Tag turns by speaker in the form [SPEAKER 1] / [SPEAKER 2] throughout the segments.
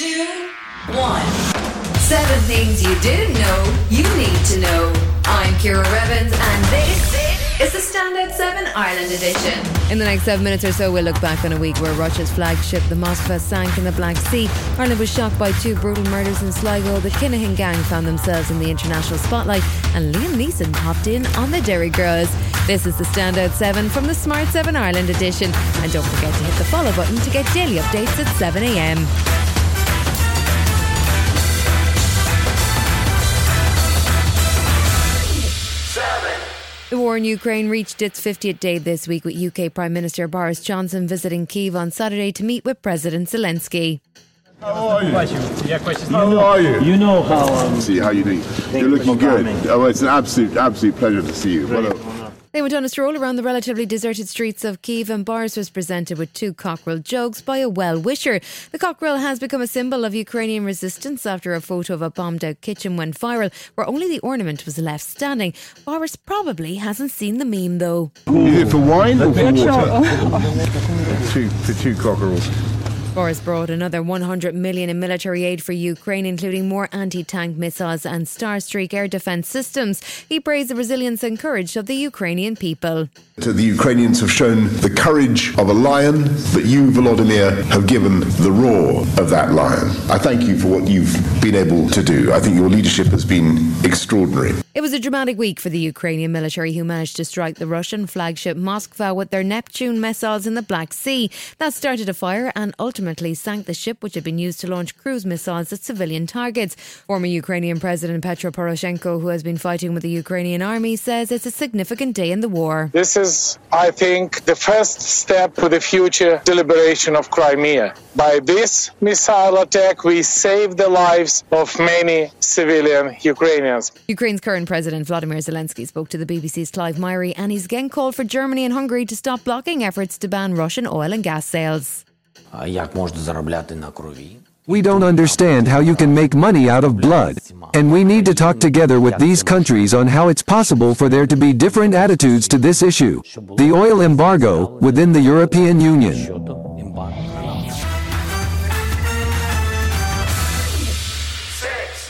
[SPEAKER 1] two, one. Seven things you didn't know you need to know. I'm Ciara Revins, and this is the Standout 7 Ireland edition.
[SPEAKER 2] In the next seven minutes or so, we'll look back on a week where Russia's flagship, the Moskva, sank in the Black Sea. Ireland was shocked by two brutal murders in Sligo. The Kinahan gang found themselves in the international spotlight, and Liam Neeson popped in on the Derry Girls. This is the Standout 7 from the Smart 7 Ireland edition. And don't forget to hit the follow button to get daily updates at 7am. War in Ukraine reached its 50th day this week with UK Prime Minister Boris Johnson visiting Kiev on Saturday to meet with President Zelensky.
[SPEAKER 3] How are you?
[SPEAKER 4] Yeah, questions.
[SPEAKER 3] How are you?
[SPEAKER 4] You know how. Um,
[SPEAKER 3] See how you doing? You're looking good. Oh, it's an absolute, absolute pleasure to see you. What a-
[SPEAKER 2] They went on a stroll around the relatively deserted streets of Kiev, and Boris was presented with two cockerel jokes by a well wisher. The cockerel has become a symbol of Ukrainian resistance after a photo of a bombed out kitchen went viral, where only the ornament was left standing. Boris probably hasn't seen the meme though.
[SPEAKER 3] Is it for wine or for water? two, for two cockerels.
[SPEAKER 2] Boris brought another 100 million in military aid for Ukraine, including more anti-tank missiles and Starstreak air defense systems. He praised the resilience and courage of the Ukrainian people.
[SPEAKER 5] The Ukrainians have shown the courage of a lion, but you, Volodymyr, have given the roar of that lion. I thank you for what you've been able to do. I think your leadership has been extraordinary.
[SPEAKER 2] It was a dramatic week for the Ukrainian military who managed to strike the Russian flagship Moskva with their Neptune missiles in the Black Sea. That started a fire and ultimately sank the ship which had been used to launch cruise missiles at civilian targets. Former Ukrainian President Petro Poroshenko, who has been fighting with the Ukrainian army, says it's a significant day in the war.
[SPEAKER 6] This is, I think, the first step to the future deliberation of Crimea. By this missile attack, we saved the lives of many civilian Ukrainians.
[SPEAKER 2] Ukraine's current Ukraine President Vladimir Zelensky spoke to the BBC's Clive Myrie and he's again called for Germany and Hungary to stop blocking efforts to ban Russian oil and gas sales.
[SPEAKER 7] We don't understand how you can make money out of blood, and we need to talk together with these countries on how it's possible for there to be different attitudes to this issue the oil embargo within the European Union.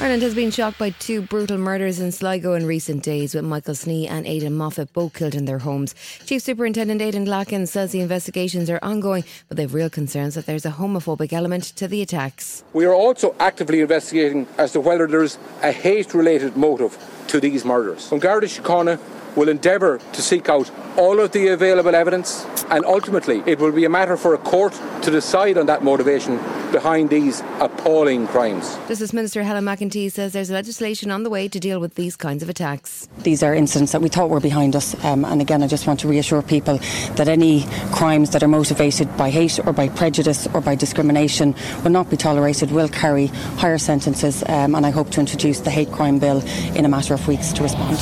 [SPEAKER 2] Ireland has been shocked by two brutal murders in Sligo in recent days, with Michael Snee and Aidan Moffat both killed in their homes. Chief Superintendent Aidan Glacken says the investigations are ongoing, but they've real concerns that there's a homophobic element to the attacks.
[SPEAKER 8] We are also actively investigating as to whether there's a hate related motive to these murders. From Garda Síochána will endeavour to seek out all of the available evidence and ultimately it will be a matter for a court to decide on that motivation behind these appalling crimes.
[SPEAKER 2] Justice Minister Helen McEntee says there's legislation on the way to deal with these kinds of attacks.
[SPEAKER 9] These are incidents that we thought were behind us. Um, and again, I just want to reassure people that any crimes that are motivated by hate or by prejudice or by discrimination will not be tolerated, will carry higher sentences. Um, and I hope to introduce the hate crime bill in a matter of weeks to respond.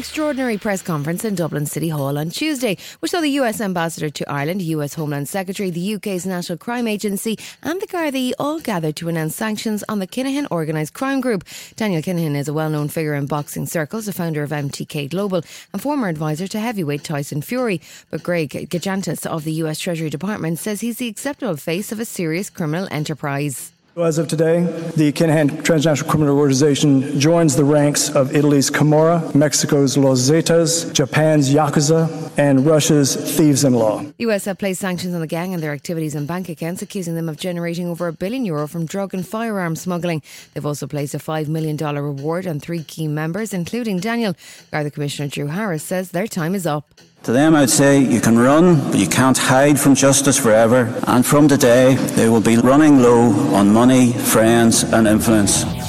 [SPEAKER 2] Extraordinary press conference in Dublin City Hall on Tuesday, which saw the US Ambassador to Ireland, US Homeland Secretary, the UK's National Crime Agency, and the Gardaí all gathered to announce sanctions on the Kinahan organised crime group. Daniel Kinahan is a well known figure in boxing circles, a founder of MTK Global, and former advisor to heavyweight Tyson Fury. But Greg Gajantis of the US Treasury Department says he's the acceptable face of a serious criminal enterprise.
[SPEAKER 10] As of today, the Kinahan Transnational Criminal Organization joins the ranks of Italy's Camorra, Mexico's Los Zetas, Japan's Yakuza, and Russia's Thieves in Law.
[SPEAKER 2] The US have placed sanctions on the gang and their activities and bank accounts, accusing them of generating over a billion euro from drug and firearm smuggling. They've also placed a $5 million reward on three key members, including Daniel. Garda Commissioner Drew Harris says their time is up.
[SPEAKER 11] To them, I'd say you can run, but you can't hide from justice forever. And from today, they will be running low on money, friends, and influence.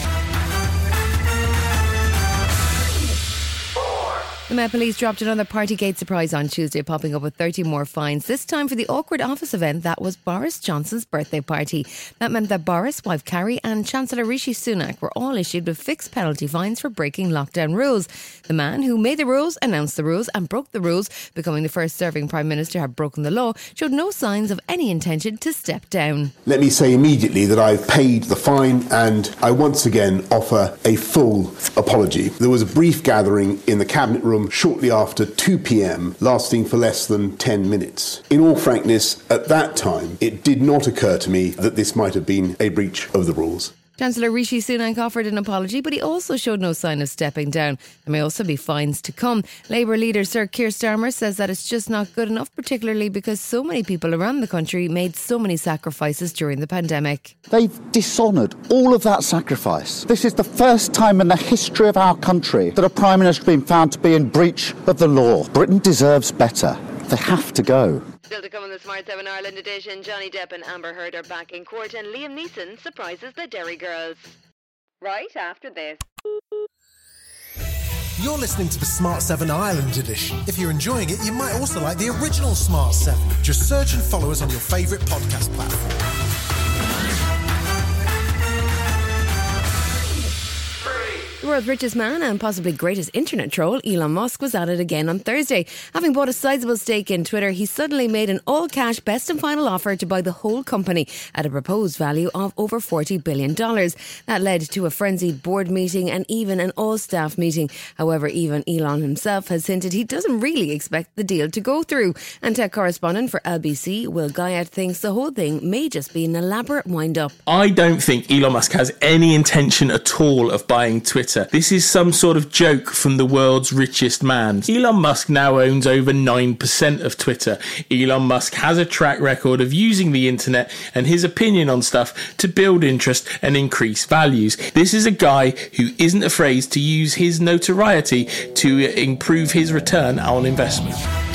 [SPEAKER 2] The Met Police dropped another Partygate surprise on Tuesday, popping up with 30 more fines, this time for the awkward office event that was Boris Johnson's birthday party. That meant that Boris, wife Carrie, and Chancellor Rishi Sunak were all issued with fixed penalty fines for breaking lockdown rules. The man who made the rules, announced the rules, and broke the rules, becoming the first serving Prime Minister to have broken the law, showed no signs of any intention to step down.
[SPEAKER 5] Let me say immediately that I've paid the fine and I once again offer a full apology. There was a brief gathering in the Cabinet room
[SPEAKER 4] film shortly after 2 pm, lasting for less than 10 minutes. In all frankness, at that time, it did not occur to me that this might have been a breach of the rules.
[SPEAKER 2] Chancellor Rishi Sunak offered an apology, but he also showed no sign of stepping down. There may also be fines to come. Labour leader Sir Keir Starmer says that it's just not good enough, particularly because so many people around the country made so many sacrifices during the pandemic.
[SPEAKER 12] They've dishonoured all of that sacrifice. This is the first time in the history of our country that a Prime Minister has been found to be in breach of the law. Britain deserves better. They have to go.
[SPEAKER 2] Still to come on the Smart 7 Ireland edition, Johnny Depp and Amber Heard are back in court and Liam Neeson surprises the Derry girls. Right after this.
[SPEAKER 13] You're listening to the Smart 7 Ireland edition. If you're enjoying it, you might also like the original Smart 7. Just search and follow us on your favourite podcast platform.
[SPEAKER 2] The world's richest man and possibly greatest internet troll, Elon Musk, was at it again on Thursday. Having bought a sizable stake in Twitter, he suddenly made an all cash best and final offer to buy the whole company at a proposed value of over $40 billion. That led to a frenzied board meeting and even an all staff meeting. However, even Elon himself has hinted he doesn't really expect the deal to go through. And tech correspondent for LBC, Will Guyatt, thinks the whole thing may just be an elaborate wind up.
[SPEAKER 14] I don't think Elon Musk has any intention at all of buying Twitter. This is some sort of joke from the world's richest man. Elon Musk now owns over 9% of Twitter. Elon Musk has a track record of using the internet and his opinion on stuff to build interest and increase values. This is a guy who isn't afraid to use his notoriety to improve his return on investment.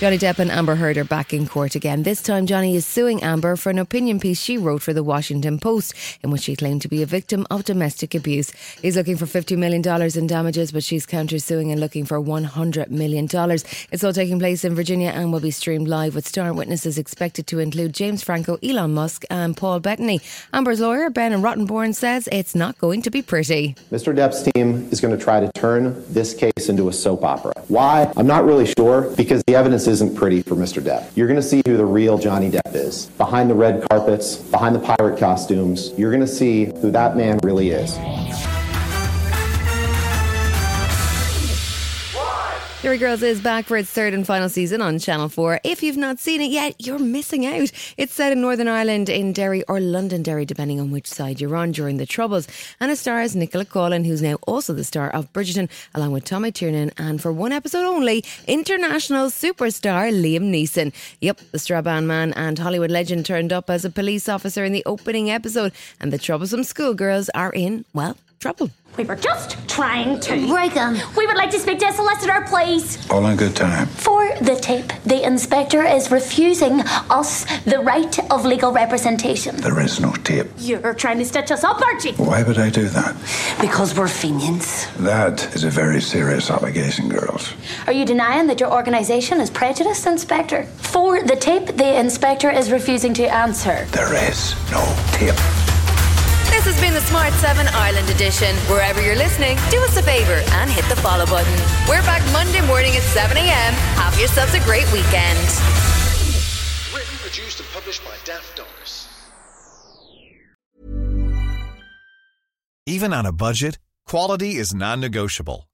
[SPEAKER 2] Johnny Depp and Amber Heard are back in court again. This time, Johnny is suing Amber for an opinion piece she wrote for the Washington Post, in which she claimed to be a victim of domestic abuse. He's looking for $50 million in damages, but she's countersuing and looking for $100 million. It's all taking place in Virginia and will be streamed live with star witnesses expected to include James Franco, Elon Musk, and Paul Bettany. Amber's lawyer, Ben Rottenborn, says it's not going to be pretty.
[SPEAKER 15] Mr. Depp's team is going to try to turn this case into a soap opera. Why? I'm not really sure because the evidence isn't pretty for Mr. Depp. You're going to see who the real Johnny Depp is. Behind the red carpets, behind the pirate costumes, you're going to see who that man really is.
[SPEAKER 2] Derry Girls is back for its third and final season on Channel 4. If you've not seen it yet, you're missing out. It's set in Northern Ireland, in Derry or Londonderry, depending on which side you're on during the Troubles. And it stars Nicola Coughlan, who's now also the star of Bridgerton, along with Tommy Tiernan, and for one episode only, international superstar Liam Neeson. Yep, the Strabane man and Hollywood legend turned up as a police officer in the opening episode, and the troublesome schoolgirls are in, well, trouble.
[SPEAKER 16] We were just trying to
[SPEAKER 17] break them.
[SPEAKER 16] We would like to speak to a solicitor, please.
[SPEAKER 18] All in good time.
[SPEAKER 16] For the tape, the inspector is refusing us the right of legal representation.
[SPEAKER 18] There is no tape.
[SPEAKER 16] You're trying to stitch us up, aren't you?
[SPEAKER 18] Why would I do that?
[SPEAKER 16] Because we're Fenians.
[SPEAKER 18] That is a very serious allegation, girls.
[SPEAKER 16] Are you denying that your organisation is prejudiced, Inspector? For the tape, the inspector is refusing to answer.
[SPEAKER 18] There is no tape.
[SPEAKER 1] This has been the Smart 7 Ireland edition. Wherever you're listening, do us a favour and hit the follow button. We're back Monday morning at 7 a.m. Have yourselves a great weekend.
[SPEAKER 19] Written, produced, and published by Daft Doris.
[SPEAKER 20] Even on a budget, quality is non-negotiable.